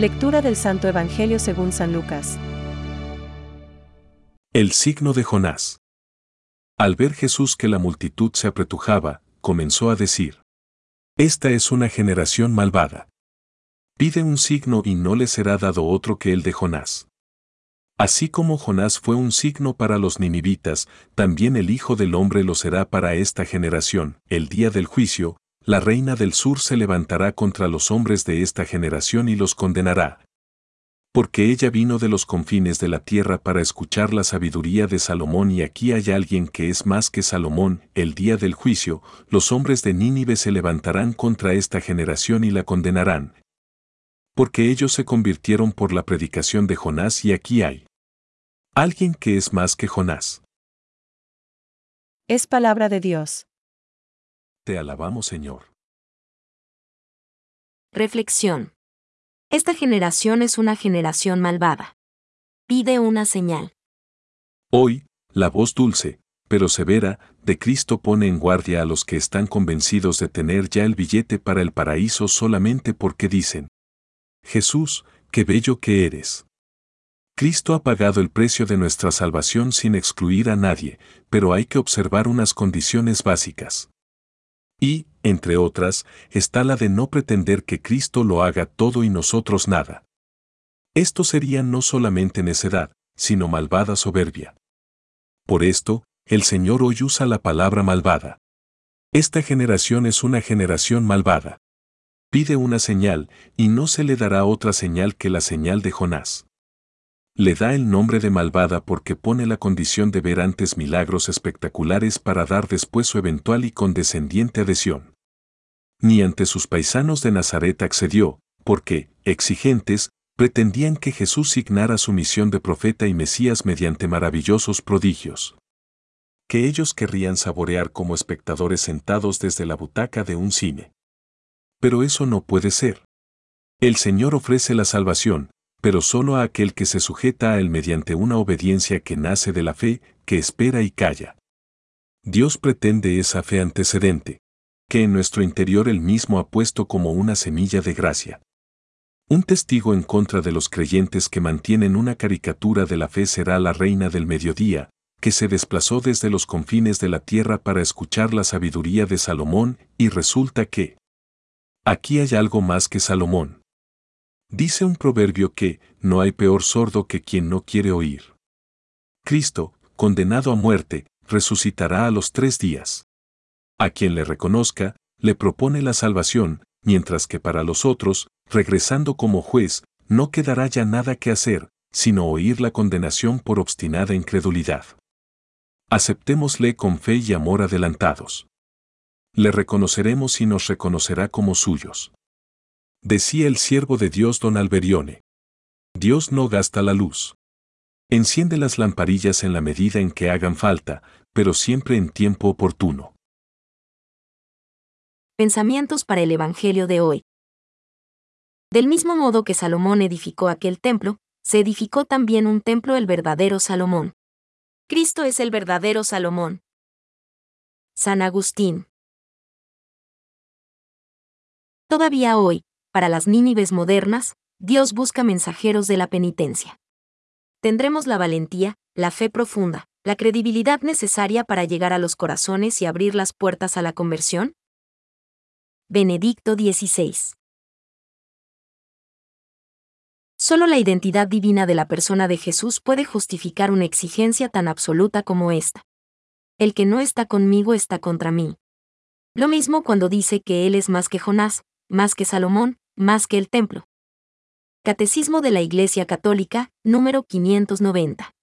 Lectura del Santo Evangelio según San Lucas. El signo de Jonás. Al ver Jesús que la multitud se apretujaba, comenzó a decir, Esta es una generación malvada. Pide un signo y no le será dado otro que el de Jonás. Así como Jonás fue un signo para los ninivitas, también el Hijo del Hombre lo será para esta generación. El día del juicio, la reina del sur se levantará contra los hombres de esta generación y los condenará. Porque ella vino de los confines de la tierra para escuchar la sabiduría de Salomón y aquí hay alguien que es más que Salomón, el día del juicio, los hombres de Nínive se levantarán contra esta generación y la condenarán. Porque ellos se convirtieron por la predicación de Jonás y aquí hay Alguien que es más que Jonás. Es palabra de Dios. Te alabamos, Señor. Reflexión. Esta generación es una generación malvada. Pide una señal. Hoy, la voz dulce, pero severa, de Cristo pone en guardia a los que están convencidos de tener ya el billete para el paraíso solamente porque dicen, Jesús, qué bello que eres. Cristo ha pagado el precio de nuestra salvación sin excluir a nadie, pero hay que observar unas condiciones básicas. Y, entre otras, está la de no pretender que Cristo lo haga todo y nosotros nada. Esto sería no solamente necedad, sino malvada soberbia. Por esto, el Señor hoy usa la palabra malvada. Esta generación es una generación malvada. Pide una señal, y no se le dará otra señal que la señal de Jonás le da el nombre de malvada porque pone la condición de ver antes milagros espectaculares para dar después su eventual y condescendiente adhesión. Ni ante sus paisanos de Nazaret accedió, porque, exigentes, pretendían que Jesús signara su misión de profeta y Mesías mediante maravillosos prodigios. Que ellos querrían saborear como espectadores sentados desde la butaca de un cine. Pero eso no puede ser. El Señor ofrece la salvación, pero solo a aquel que se sujeta a él mediante una obediencia que nace de la fe, que espera y calla. Dios pretende esa fe antecedente, que en nuestro interior él mismo ha puesto como una semilla de gracia. Un testigo en contra de los creyentes que mantienen una caricatura de la fe será la reina del mediodía, que se desplazó desde los confines de la tierra para escuchar la sabiduría de Salomón, y resulta que aquí hay algo más que Salomón. Dice un proverbio que, no hay peor sordo que quien no quiere oír. Cristo, condenado a muerte, resucitará a los tres días. A quien le reconozca, le propone la salvación, mientras que para los otros, regresando como juez, no quedará ya nada que hacer, sino oír la condenación por obstinada incredulidad. Aceptémosle con fe y amor adelantados. Le reconoceremos y nos reconocerá como suyos. Decía el siervo de Dios don Alberione. Dios no gasta la luz. Enciende las lamparillas en la medida en que hagan falta, pero siempre en tiempo oportuno. Pensamientos para el Evangelio de hoy. Del mismo modo que Salomón edificó aquel templo, se edificó también un templo el verdadero Salomón. Cristo es el verdadero Salomón. San Agustín. Todavía hoy, para las Nínives modernas, Dios busca mensajeros de la penitencia. Tendremos la valentía, la fe profunda, la credibilidad necesaria para llegar a los corazones y abrir las puertas a la conversión? Benedicto XVI. Solo la identidad divina de la persona de Jesús puede justificar una exigencia tan absoluta como esta. El que no está conmigo está contra mí. Lo mismo cuando dice que Él es más que Jonás, más que Salomón, más que el templo. Catecismo de la Iglesia Católica, número 590.